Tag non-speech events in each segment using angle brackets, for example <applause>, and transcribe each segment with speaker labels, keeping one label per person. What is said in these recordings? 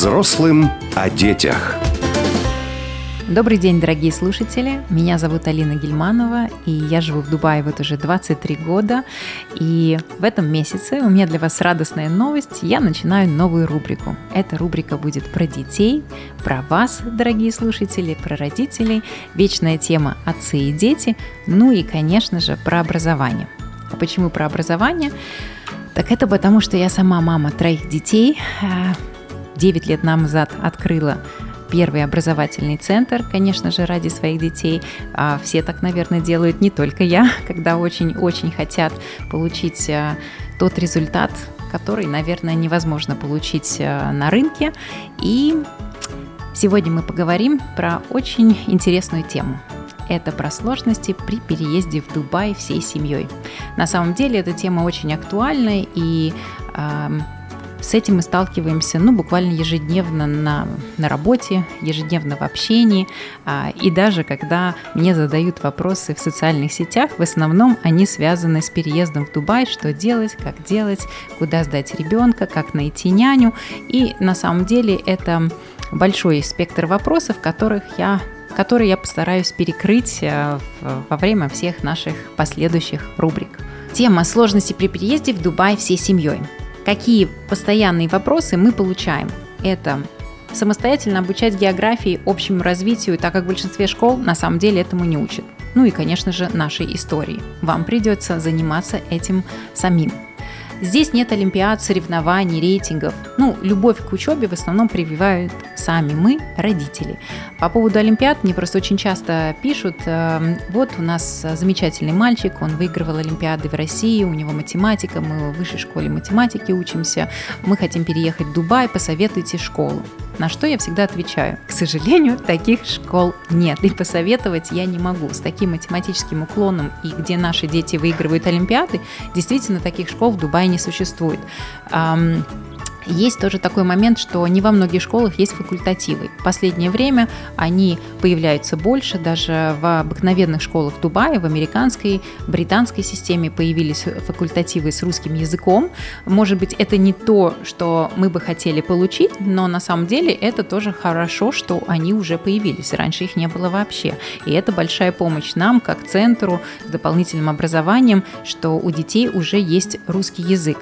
Speaker 1: Взрослым о детях.
Speaker 2: Добрый день, дорогие слушатели. Меня зовут Алина Гельманова, и я живу в Дубае вот уже 23 года. И в этом месяце у меня для вас радостная новость. Я начинаю новую рубрику. Эта рубрика будет про детей, про вас, дорогие слушатели, про родителей, вечная тема «Отцы и дети», ну и, конечно же, про образование. А почему про образование? Так это потому, что я сама мама троих детей. 9 лет назад открыла первый образовательный центр, конечно же, ради своих детей. А все так, наверное, делают не только я, <laughs> когда очень-очень хотят получить а, тот результат, который, наверное, невозможно получить а, на рынке. И сегодня мы поговорим про очень интересную тему. Это про сложности при переезде в Дубай всей семьей. На самом деле эта тема очень актуальна и э, с этим мы сталкиваемся ну, буквально ежедневно на, на работе, ежедневно в общении. А, и даже когда мне задают вопросы в социальных сетях, в основном они связаны с переездом в Дубай, что делать, как делать, куда сдать ребенка, как найти няню. И на самом деле это большой спектр вопросов, которых я которые я постараюсь перекрыть э, во время всех наших последующих рубрик. Тема сложности при переезде в Дубай всей семьей какие постоянные вопросы мы получаем. Это самостоятельно обучать географии, общему развитию, так как в большинстве школ на самом деле этому не учат. Ну и, конечно же, нашей истории. Вам придется заниматься этим самим. Здесь нет олимпиад, соревнований, рейтингов. Ну, любовь к учебе в основном прививают сами мы, родители. По поводу олимпиад мне просто очень часто пишут, э, вот у нас замечательный мальчик, он выигрывал олимпиады в России, у него математика, мы в высшей школе математики учимся, мы хотим переехать в Дубай, посоветуйте школу. На что я всегда отвечаю, к сожалению, таких школ нет, и посоветовать я не могу. С таким математическим уклоном и где наши дети выигрывают олимпиады, действительно таких школ в Дубае не существует. Есть тоже такой момент, что не во многих школах есть факультативы. В последнее время они появляются больше, даже в обыкновенных школах в Дубае, в американской, британской системе появились факультативы с русским языком. Может быть, это не то, что мы бы хотели получить, но на самом деле это тоже хорошо, что они уже появились. Раньше их не было вообще. И это большая помощь нам, как центру с дополнительным образованием, что у детей уже есть русский язык.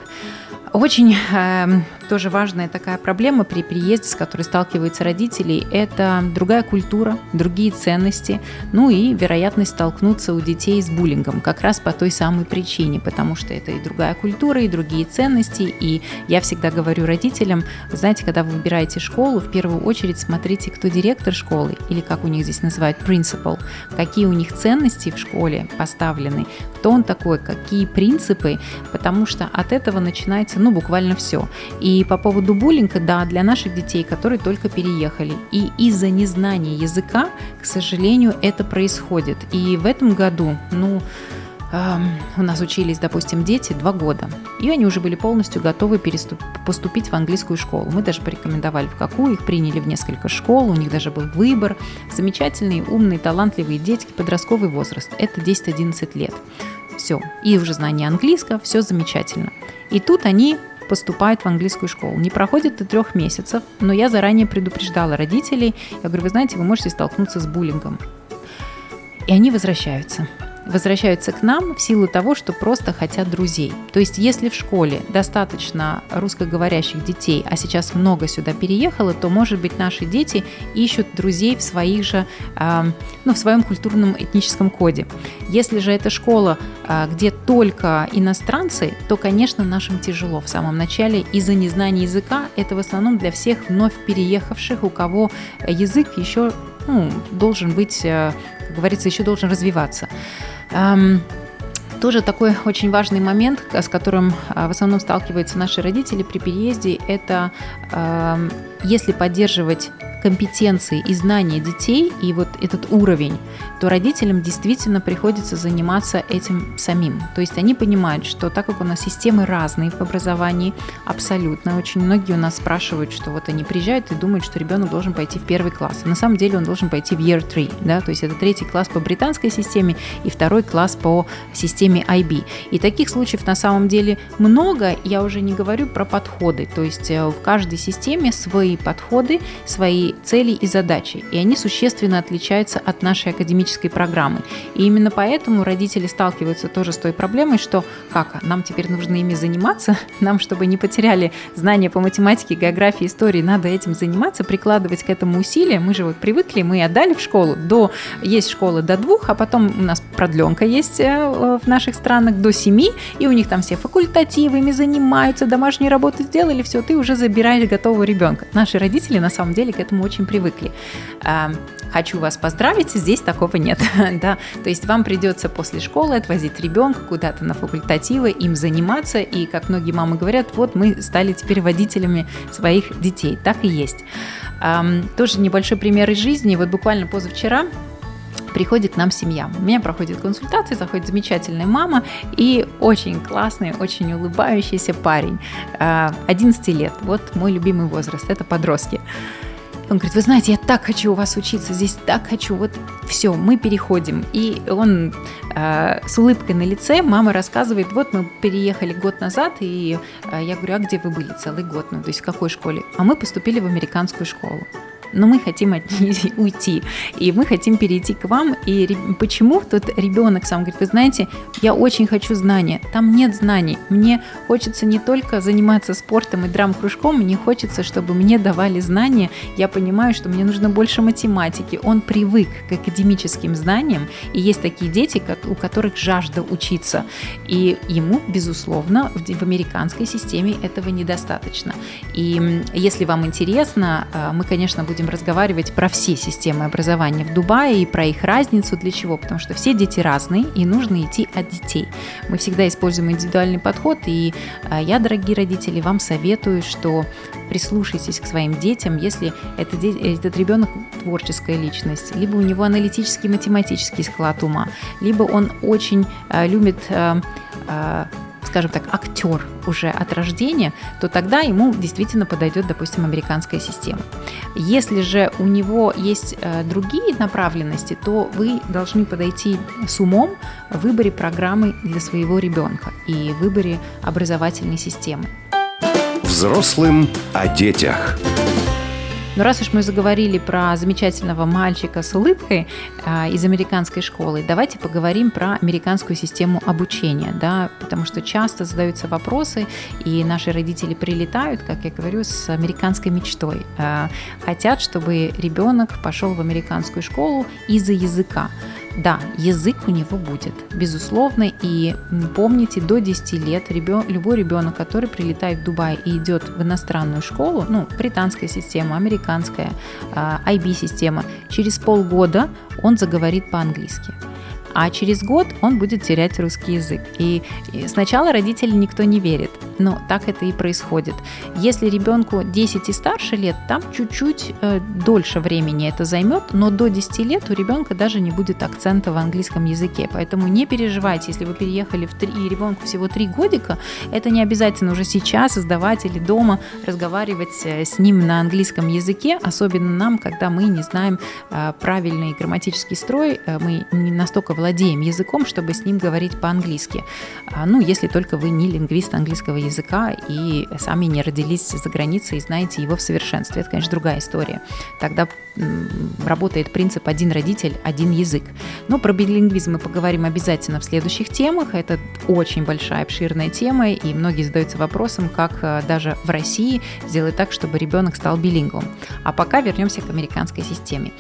Speaker 2: Очень э, тоже важная такая проблема при переезде, с которой сталкиваются родители, это другая культура, другие ценности, ну и вероятность столкнуться у детей с буллингом, как раз по той самой причине, потому что это и другая культура, и другие ценности, и я всегда говорю родителям, знаете, когда вы выбираете школу, в первую очередь смотрите, кто директор школы, или как у них здесь называют principal, какие у них ценности в школе поставлены, кто он такой, какие принципы, потому что от этого начинается, ну, буквально все. И по поводу буллинга, да, для наших детей, которые только переехали. И из-за незнания языка, к сожалению, это происходит. И в этом году, ну, у нас учились, допустим, дети два года, и они уже были полностью готовы переступ- поступить в английскую школу. Мы даже порекомендовали, в какую, их приняли в несколько школ, у них даже был выбор. Замечательные, умные, талантливые дети, подростковый возраст, это 10-11 лет. Все, и уже знание английского, все замечательно. И тут они поступают в английскую школу. Не проходит и трех месяцев, но я заранее предупреждала родителей. Я говорю, вы знаете, вы можете столкнуться с буллингом. И они возвращаются возвращаются к нам в силу того, что просто хотят друзей. То есть если в школе достаточно русскоговорящих детей, а сейчас много сюда переехало, то, может быть, наши дети ищут друзей в своих же, ну, в своем культурном этническом коде. Если же это школа, а, где только иностранцы, то, конечно, нашим тяжело в самом начале из-за незнания языка. Это в основном для всех вновь переехавших, у кого язык еще ну, должен быть, э, как говорится, еще должен развиваться. Тоже такой очень важный момент, с которым а, в основном сталкиваются наши родители при переезде, это если поддерживать компетенции и знания детей и вот этот уровень, то родителям действительно приходится заниматься этим самим. То есть они понимают, что так как у нас системы разные в образовании, абсолютно, очень многие у нас спрашивают, что вот они приезжают и думают, что ребенок должен пойти в первый класс. А на самом деле он должен пойти в year three, да, то есть это третий класс по британской системе и второй класс по системе IB. И таких случаев на самом деле много, я уже не говорю про подходы, то есть э, в каждой системе свои подходы, свои цели и задачи, и они существенно отличаются от нашей академической программы. И именно поэтому родители сталкиваются тоже с той проблемой, что как, а нам теперь нужно ими заниматься, <laughs> нам, чтобы не потеряли знания по математике, географии, истории, надо этим заниматься, прикладывать к этому усилия. Мы же вот привыкли, мы отдали в школу, до, есть школа до двух, а потом у нас продленка есть э, в наших странах до семи, и у них там все факультативами занимаются, домашние работы сделали, все, ты уже забираешь готового ребенка. Наши родители на самом деле к этому очень привыкли. Хочу вас поздравить, здесь такого нет. <laughs> да? То есть вам придется после школы отвозить ребенка куда-то на факультативы, им заниматься, и, как многие мамы говорят, вот мы стали теперь водителями своих детей. Так и есть. Тоже небольшой пример из жизни. Вот буквально позавчера приходит к нам семья. У меня проходит консультация, заходит замечательная мама и очень классный, очень улыбающийся парень. 11 лет. Вот мой любимый возраст. Это подростки. Он говорит, вы знаете, я так хочу у вас учиться, здесь так хочу, вот все, мы переходим. И он э, с улыбкой на лице, мама рассказывает, вот мы переехали год назад, и э, я говорю, а где вы были целый год, ну то есть в какой школе? А мы поступили в американскую школу но мы хотим от них <laughs> уйти, и мы хотим перейти к вам. И почему тут ребенок сам говорит, вы знаете, я очень хочу знания, там нет знаний, мне хочется не только заниматься спортом и драм-кружком, мне хочется, чтобы мне давали знания, я понимаю, что мне нужно больше математики, он привык к академическим знаниям, и есть такие дети, у которых жажда учиться, и ему, безусловно, в американской системе этого недостаточно. И если вам интересно, э, мы, конечно, будем будем разговаривать про все системы образования в Дубае и про их разницу. Для чего? Потому что все дети разные, и нужно идти от детей. Мы всегда используем индивидуальный подход, и а, я, дорогие родители, вам советую, что прислушайтесь к своим детям, если это, этот ребенок творческая личность, либо у него аналитический математический склад ума, либо он очень а, любит а, скажем так, актер уже от рождения, то тогда ему действительно подойдет, допустим, американская система. Если же у него есть э, другие направленности, то вы должны подойти с умом в выборе программы для своего ребенка и выборе образовательной системы.
Speaker 1: Взрослым о детях.
Speaker 2: Но раз уж мы заговорили про замечательного мальчика с улыбкой э, из американской школы, давайте поговорим про американскую систему обучения, да, потому что часто задаются вопросы, и наши родители прилетают, как я говорю, с американской мечтой. Э, хотят, чтобы ребенок пошел в американскую школу из-за языка. Да, язык у него будет, безусловно. И помните, до 10 лет ребен, любой ребенок, который прилетает в Дубай и идет в иностранную школу, ну, британская система, американская, IB-система, а, через полгода он заговорит по-английски а через год он будет терять русский язык. И сначала родители никто не верит, но так это и происходит. Если ребенку 10 и старше лет, там чуть-чуть э, дольше времени это займет, но до 10 лет у ребенка даже не будет акцента в английском языке. Поэтому не переживайте, если вы переехали в 3, и ребенку всего 3 годика, это не обязательно уже сейчас создавать или дома разговаривать э, с ним на английском языке, особенно нам, когда мы не знаем э, правильный грамматический строй, э, мы не настолько владеем языком, чтобы с ним говорить по-английски. А, ну, если только вы не лингвист английского языка и сами не родились за границей и знаете его в совершенстве. Это, конечно, другая история. Тогда работает принцип «один родитель, один язык». Но про билингвизм мы поговорим обязательно в следующих темах. Это очень большая, обширная тема, и многие задаются вопросом, как э, даже в России сделать так, чтобы ребенок стал билингвом. А пока вернемся к американской системе.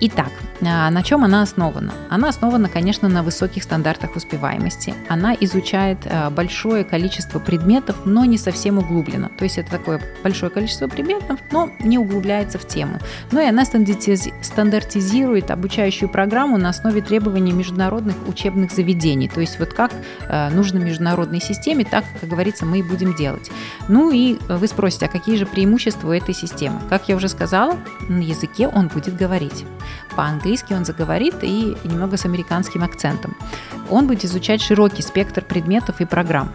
Speaker 2: Итак, а, на чем она основана? Она основана, конечно, на высоких стандартах успеваемости. Она изучает а, большое количество предметов, но не совсем углубленно. То есть это такое большое количество предметов, но не углубляется в тему. Ну и она стандартизирует обучающую программу на основе требований международных учебных заведений. То есть вот как а, нужно международной системе, так, как говорится, мы и будем делать. Ну и вы спросите, а какие же преимущества у этой системы? Как я уже сказала, на языке он будет говорить. По-английски он заговорит и немного с американским акцентом. Он будет изучать широкий спектр предметов и программ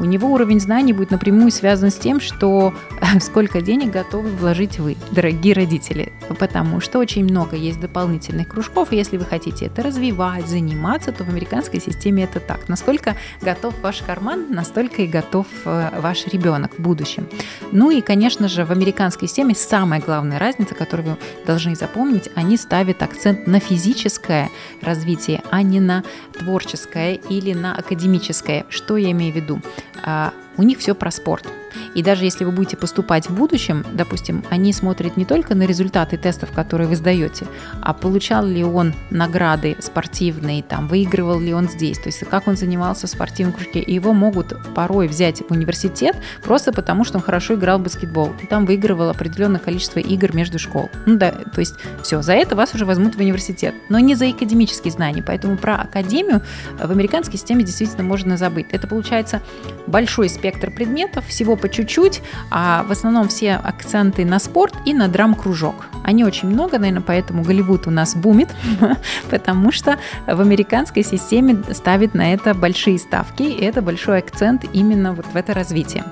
Speaker 2: у него уровень знаний будет напрямую связан с тем, что <laughs> сколько денег готовы вложить вы, дорогие родители. Потому что очень много есть дополнительных кружков, и если вы хотите это развивать, заниматься, то в американской системе это так. Насколько готов ваш карман, настолько и готов э, ваш ребенок в будущем. Ну и, конечно же, в американской системе самая главная разница, которую вы должны запомнить, они ставят акцент на физическое развитие, а не на творческое или на академическое. Что я имею в виду? А, у них все про спорт. И даже если вы будете поступать в будущем, допустим, они смотрят не только на результаты тестов, которые вы сдаете, а получал ли он награды спортивные, там, выигрывал ли он здесь, то есть как он занимался в спортивном кружке. И его могут порой взять в университет просто потому, что он хорошо играл в баскетбол. И там выигрывал определенное количество игр между школ. Ну да, то есть все, за это вас уже возьмут в университет. Но не за академические знания. Поэтому про академию в американской системе действительно можно забыть. Это получается большой спектр предметов, всего по чуть-чуть, а в основном все акценты на спорт и на драм-кружок. Они очень много, наверное, поэтому Голливуд у нас бумит, <laughs> потому что в американской системе ставит на это большие ставки, и это большой акцент именно вот в это развитие.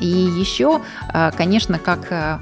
Speaker 2: И еще, а, конечно, как а,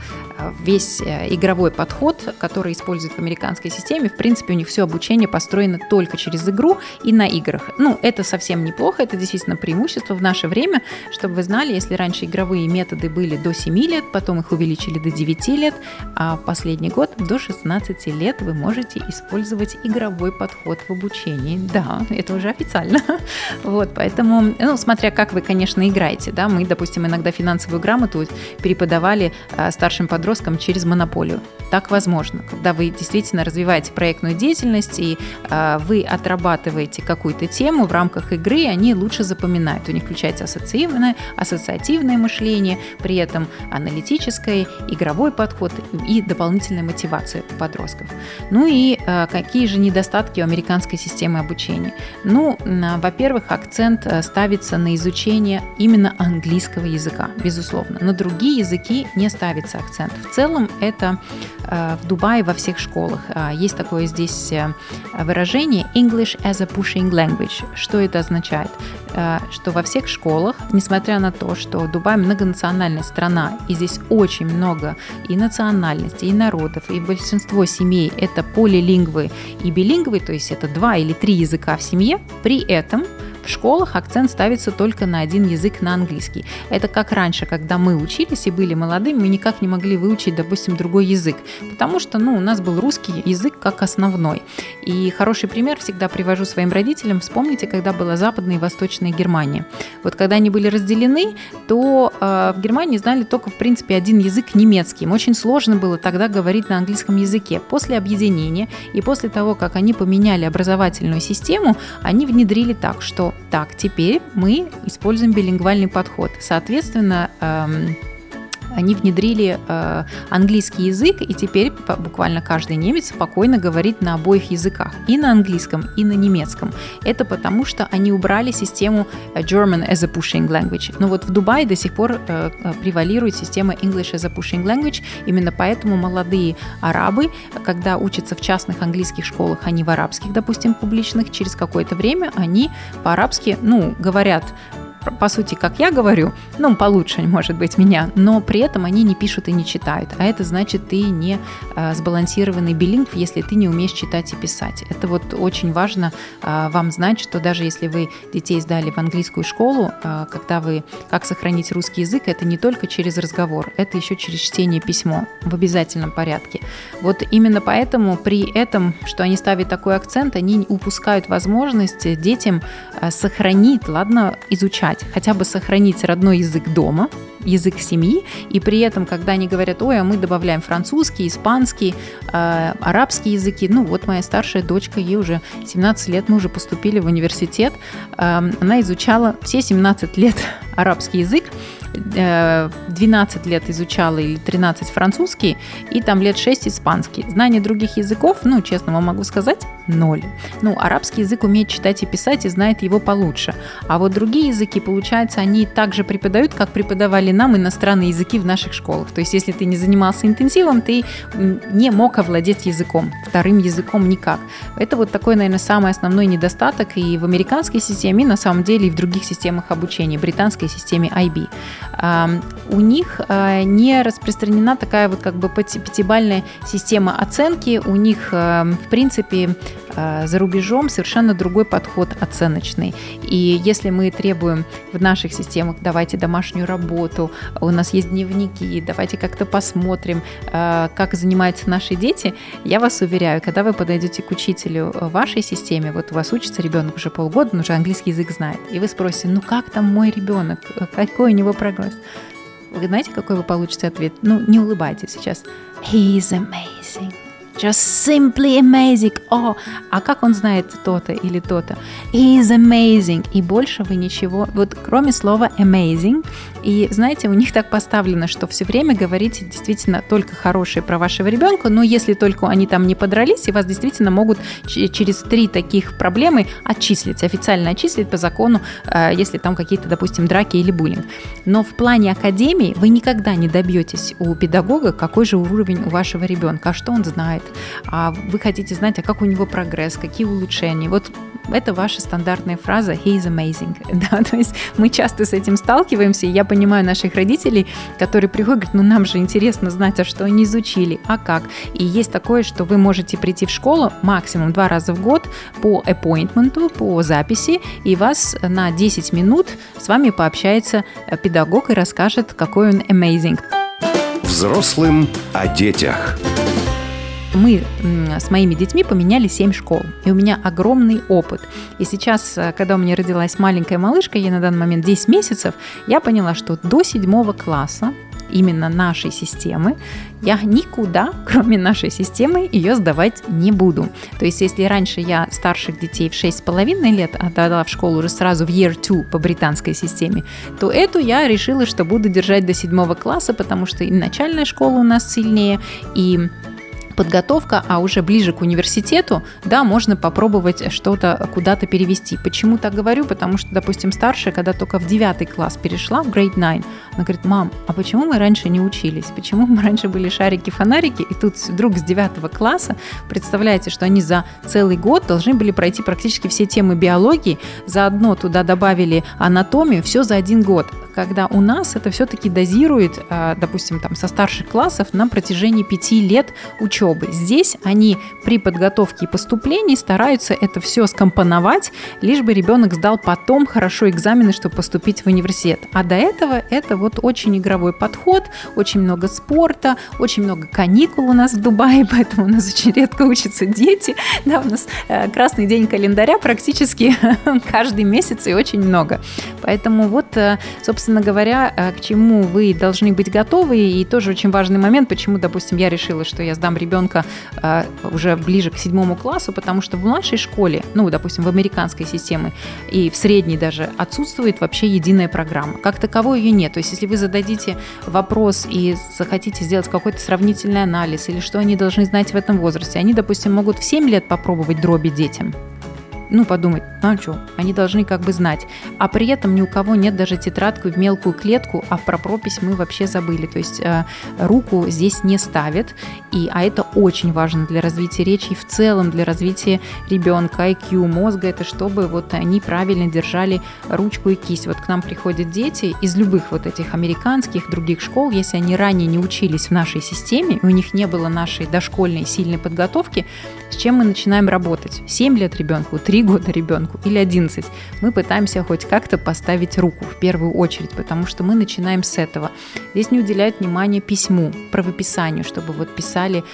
Speaker 2: весь э, игровой подход, который используют в американской системе, в принципе, у них все обучение построено только через игру и на играх. Ну, это совсем неплохо, это действительно преимущество в наше время, чтобы вы знали, если раньше игровые методы были до 7 лет, потом их увеличили до 9 лет, а последний год до 16 лет вы можете использовать игровой подход в обучении. Да, это уже официально. <laughs> Вот, поэтому, ну, смотря как вы, конечно, играете, да, мы, допустим, иногда финансовую грамоту преподавали э, старшим подросткам подросткам через монополию. Так возможно, когда вы действительно развиваете проектную деятельность и э, вы отрабатываете какую-то тему в рамках игры, они лучше запоминают. У них включается ассоциативное, ассоциативное мышление, при этом аналитическое, игровой подход и дополнительная мотивация у подростков. Ну и э, какие же недостатки у американской системы обучения? Ну, э, во-первых, акцент ставится на изучение именно английского языка, безусловно. На другие языки не ставится акцент. В целом это э, в Дубае во всех школах. А, есть такое здесь э, выражение English as a pushing language. Что это означает? Э, что во всех школах, несмотря на то, что Дубай многонациональная страна, и здесь очень много и национальностей, и народов, и большинство семей это полилингвы и билингвы, то есть это два или три языка в семье, при этом в школах акцент ставится только на один язык, на английский. Это как раньше, когда мы учились и были молодыми, мы никак не могли выучить, допустим, другой язык, потому что ну, у нас был русский язык как основной. И хороший пример всегда привожу своим родителям. Вспомните, когда была Западная и Восточная Германия. Вот когда они были разделены, то э, в Германии знали только, в принципе, один язык немецкий. Им очень сложно было тогда говорить на английском языке. После объединения и после того, как они поменяли образовательную систему, они внедрили так, что так, теперь мы используем билингвальный подход. Соответственно, эм, они внедрили э, английский язык, и теперь буквально каждый немец спокойно говорит на обоих языках, и на английском, и на немецком. Это потому, что они убрали систему э, German as a pushing language. Но вот в Дубае до сих пор э, э, превалирует система English as a pushing language. Именно поэтому молодые арабы, когда учатся в частных английских школах, а не в арабских, допустим, публичных, через какое-то время они по-арабски, ну, говорят по сути, как я говорю, ну, получше, может быть, меня, но при этом они не пишут и не читают. А это значит, ты не э, сбалансированный билингв, если ты не умеешь читать и писать. Это вот очень важно э, вам знать, что даже если вы детей сдали в английскую школу, э, когда вы, как сохранить русский язык, это не только через разговор, это еще через чтение письмо в обязательном порядке. Вот именно поэтому при этом, что они ставят такой акцент, они упускают возможность детям сохранить, ладно, изучать писать, хотя бы сохранить родной язык дома, язык семьи, и при этом, когда они говорят, ой, а мы добавляем французский, испанский, э, арабские языки, ну вот моя старшая дочка, ей уже 17 лет, мы уже поступили в университет, э, она изучала все 17 лет <laughs> арабский язык, 12 э, лет изучала или 13 французский, и там лет 6 испанский. Знание других языков, ну, честно вам могу сказать, ноль. Ну, арабский язык умеет читать и писать и знает его получше. А вот другие языки, получается, они также преподают, как преподавали нам иностранные языки в наших школах. То есть, если ты не занимался интенсивом, ты не мог овладеть языком, вторым языком никак. Это вот такой, наверное, самый основной недостаток и в американской системе, и на самом деле и в других системах обучения, британской системе IB у них э, не распространена такая вот как бы пятибальная система оценки. У них, э, в принципе, э, за рубежом совершенно другой подход оценочный. И если мы требуем в наших системах, давайте домашнюю работу, у нас есть дневники, давайте как-то посмотрим, как занимаются наши дети, я вас уверяю, когда вы подойдете к учителю в вашей системе, вот у вас учится ребенок уже полгода, он уже английский язык знает, и вы спросите, ну как там мой ребенок, какой у него прогресс? Вы знаете, какой вы получите ответ? Ну, не улыбайтесь сейчас. He is amazing. Just simply amazing. О, а как он знает то-то или то-то? He is amazing. И больше вы ничего, вот кроме слова amazing. И знаете, у них так поставлено, что все время говорите действительно только хорошие про вашего ребенка, но если только они там не подрались, и вас действительно могут через три таких проблемы отчислить, официально отчислить по закону, э, если там какие-то, допустим, драки или буллинг. Но в плане академии вы никогда не добьетесь у педагога, какой же уровень у вашего ребенка, а что он знает, а вы хотите знать, а как у него прогресс, какие улучшения. Вот это ваша стандартная фраза «he is amazing». <laughs> Да, то есть мы часто с этим сталкиваемся, и я понимаю наших родителей, которые приходят, говорят, ну нам же интересно знать, а что они изучили, а как. И есть такое, что вы можете прийти в школу максимум два раза в год по appointment, по записи, и вас на 10 минут с вами пообщается педагог и расскажет, какой он amazing.
Speaker 1: Взрослым о детях
Speaker 2: мы с моими детьми поменяли 7 школ, и у меня огромный опыт. И сейчас, э, когда у меня родилась маленькая малышка, ей на данный момент 10 месяцев, я поняла, что до 7 класса именно нашей системы, я никуда, <laughs> кроме нашей системы, ее сдавать не буду. То есть, если раньше я старших детей в 6,5 лет отдала в школу уже сразу в year 2 по британской системе, то эту я решила, что буду держать до 7 класса, потому что и начальная школа у нас сильнее, и подготовка, а уже ближе к университету, да, можно попробовать что-то куда-то перевести. Почему так говорю? Потому что, допустим, старшая, когда только в девятый класс перешла, в grade 9, она говорит, мам, а почему мы раньше не учились? Почему мы раньше были шарики-фонарики, и тут вдруг с девятого класса, представляете, что они за целый год должны были пройти практически все темы биологии, заодно туда добавили анатомию, все за один год когда у нас это все-таки дозирует, а, допустим, там со старших классов на протяжении пяти лет учебы. Здесь они при подготовке и поступлении стараются это все скомпоновать, лишь бы ребенок сдал потом хорошо экзамены, чтобы поступить в университет. А до этого это вот очень игровой подход, очень много спорта, очень много каникул у нас в Дубае, <laughs> поэтому у нас очень редко учатся дети. Да, у нас э, красный день календаря практически <laughs> каждый месяц и очень много. Поэтому вот, э, собственно, собственно говоря, э, к чему вы должны быть готовы. И тоже очень важный момент, почему, допустим, я решила, что я сдам ребенка э, уже ближе к седьмому классу, потому что в младшей школе, ну, допустим, в американской системе и в средней даже отсутствует вообще единая программа. Как таковой ее нет. То есть, если вы зададите вопрос и захотите сделать какой-то сравнительный анализ или что они должны знать в этом возрасте, они, допустим, могут в 7 лет попробовать дроби детям ну, подумать, ну а что, они должны как бы знать. А при этом ни у кого нет даже тетрадку в мелкую клетку, а про пропись мы вообще забыли. То есть э, руку здесь не ставят, и, а это очень важно для развития речи и в целом для развития ребенка, IQ, мозга, это чтобы вот они правильно держали ручку и кисть. Вот к нам приходят дети из любых вот этих американских, других школ, если они ранее не учились в нашей системе, у них не было нашей дошкольной сильной подготовки, с чем мы начинаем работать? 7 лет ребенку, 3 года ребенку или 11, мы пытаемся хоть как-то поставить руку в первую очередь, потому что мы начинаем с этого. Здесь не уделяют внимания письму, правописанию, чтобы вот писали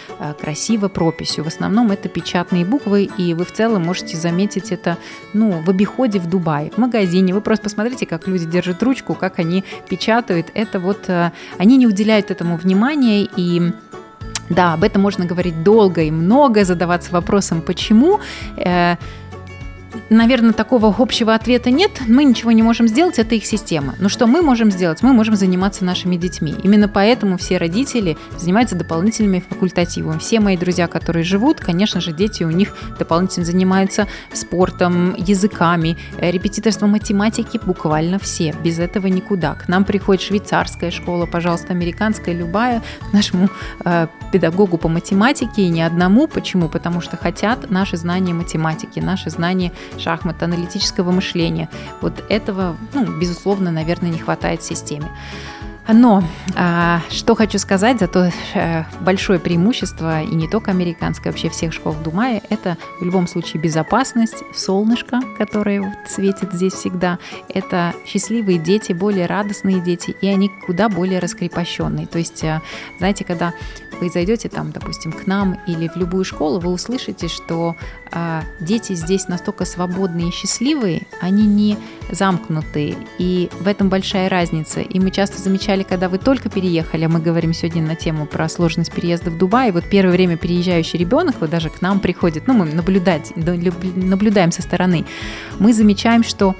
Speaker 2: красиво прописью. В основном это печатные буквы, и вы в целом можете заметить это ну, в обиходе в Дубае, в магазине. Вы просто посмотрите, как люди держат ручку, как они печатают. Это вот они не уделяют этому внимания, и да, об этом можно говорить долго и много, задаваться вопросом, почему наверное, такого общего ответа нет. Мы ничего не можем сделать, это их система. Но что мы можем сделать? Мы можем заниматься нашими детьми. Именно поэтому все родители занимаются дополнительными факультативами. Все мои друзья, которые живут, конечно же, дети у них дополнительно занимаются спортом, языками, э, репетиторством математики, буквально все. Без этого никуда. К нам приходит швейцарская школа, пожалуйста, американская, любая, нашему э, педагогу по математике и не одному. Почему? Потому что хотят наши знания математики, наши знания шахмат, аналитического мышления. Вот этого, ну, безусловно, наверное, не хватает в системе. Но а, что хочу сказать, зато а, большое преимущество, и не только американское, вообще всех школ в Думае, это в любом случае безопасность, солнышко, которое вот светит здесь всегда, это счастливые дети, более радостные дети, и они куда более раскрепощенные. То есть, а, знаете, когда вы зайдете там, допустим, к нам или в любую школу, вы услышите, что э, дети здесь настолько свободные и счастливые, они не замкнутые, и в этом большая разница. И мы часто замечали, когда вы только переехали, мы говорим сегодня на тему про сложность переезда в Дубай, вот первое время переезжающий ребенок, вот даже к нам приходит, ну, мы наблюдать, наблюдаем со стороны, мы замечаем, что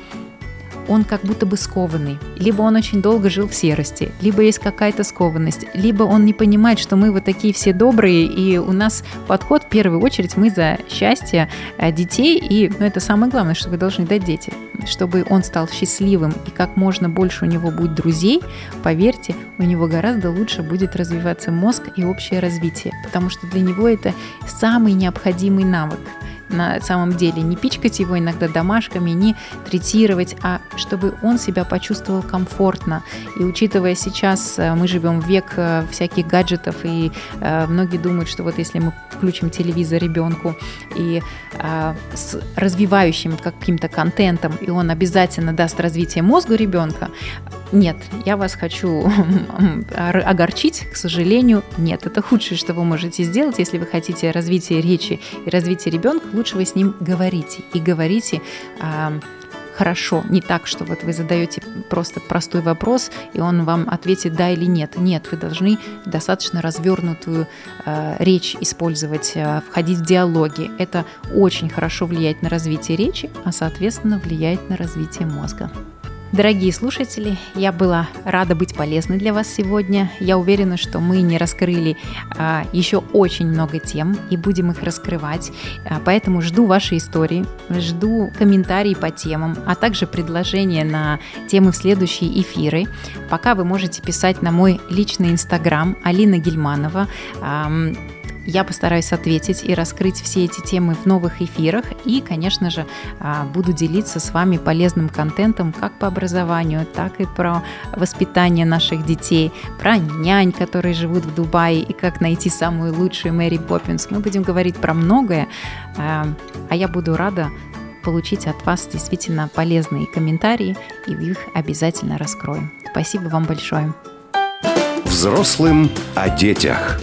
Speaker 2: он как будто бы скованный. Либо он очень долго жил в серости, либо есть какая-то скованность, либо он не понимает, что мы вот такие все добрые, и у нас подход в первую очередь мы за счастье э, детей, и ну, это самое главное, что вы должны дать дети. Чтобы он стал счастливым и как можно больше у него будет друзей, поверьте, у него гораздо лучше будет развиваться мозг и общее развитие, потому что для него это самый необходимый навык на самом деле, не пичкать его иногда домашками, не третировать, а чтобы он себя почувствовал комфортно. И учитывая сейчас, э, мы живем век э, всяких гаджетов, и э, многие думают, что вот если мы включим телевизор ребенку и с развивающим каким-то контентом, и он обязательно даст развитие мозгу ребенка, нет, я вас хочу <laughs> огорчить, к сожалению, нет. Это худшее, что вы можете сделать, если вы хотите развития речи и развития ребенка, лучше вы с ним говорите. И говорите а, хорошо, не так, что вот вы задаете просто простой вопрос, и он вам ответит да или нет. Нет, вы должны достаточно развернутую э, речь использовать, э, входить в диалоги. Это очень хорошо влияет на развитие речи, а соответственно влияет на развитие мозга. Дорогие слушатели, я была рада быть полезной для вас сегодня. Я уверена, что мы не раскрыли а, еще очень много тем и будем их раскрывать. А, поэтому жду ваши истории, жду комментарии по темам, а также предложения на темы в следующие эфиры. Пока вы можете писать на мой личный инстаграм Алина Гельманова. А, я постараюсь ответить и раскрыть все эти темы в новых эфирах. И, конечно же, а, буду делиться с вами полезным контентом как по образованию, так и про воспитание наших детей, про нянь, которые живут в Дубае, и как найти самую лучшую Мэри Поппинс. Мы будем говорить про многое, а, а я буду рада получить от вас действительно полезные комментарии, и их обязательно раскроем. Спасибо вам большое.
Speaker 1: Взрослым о детях.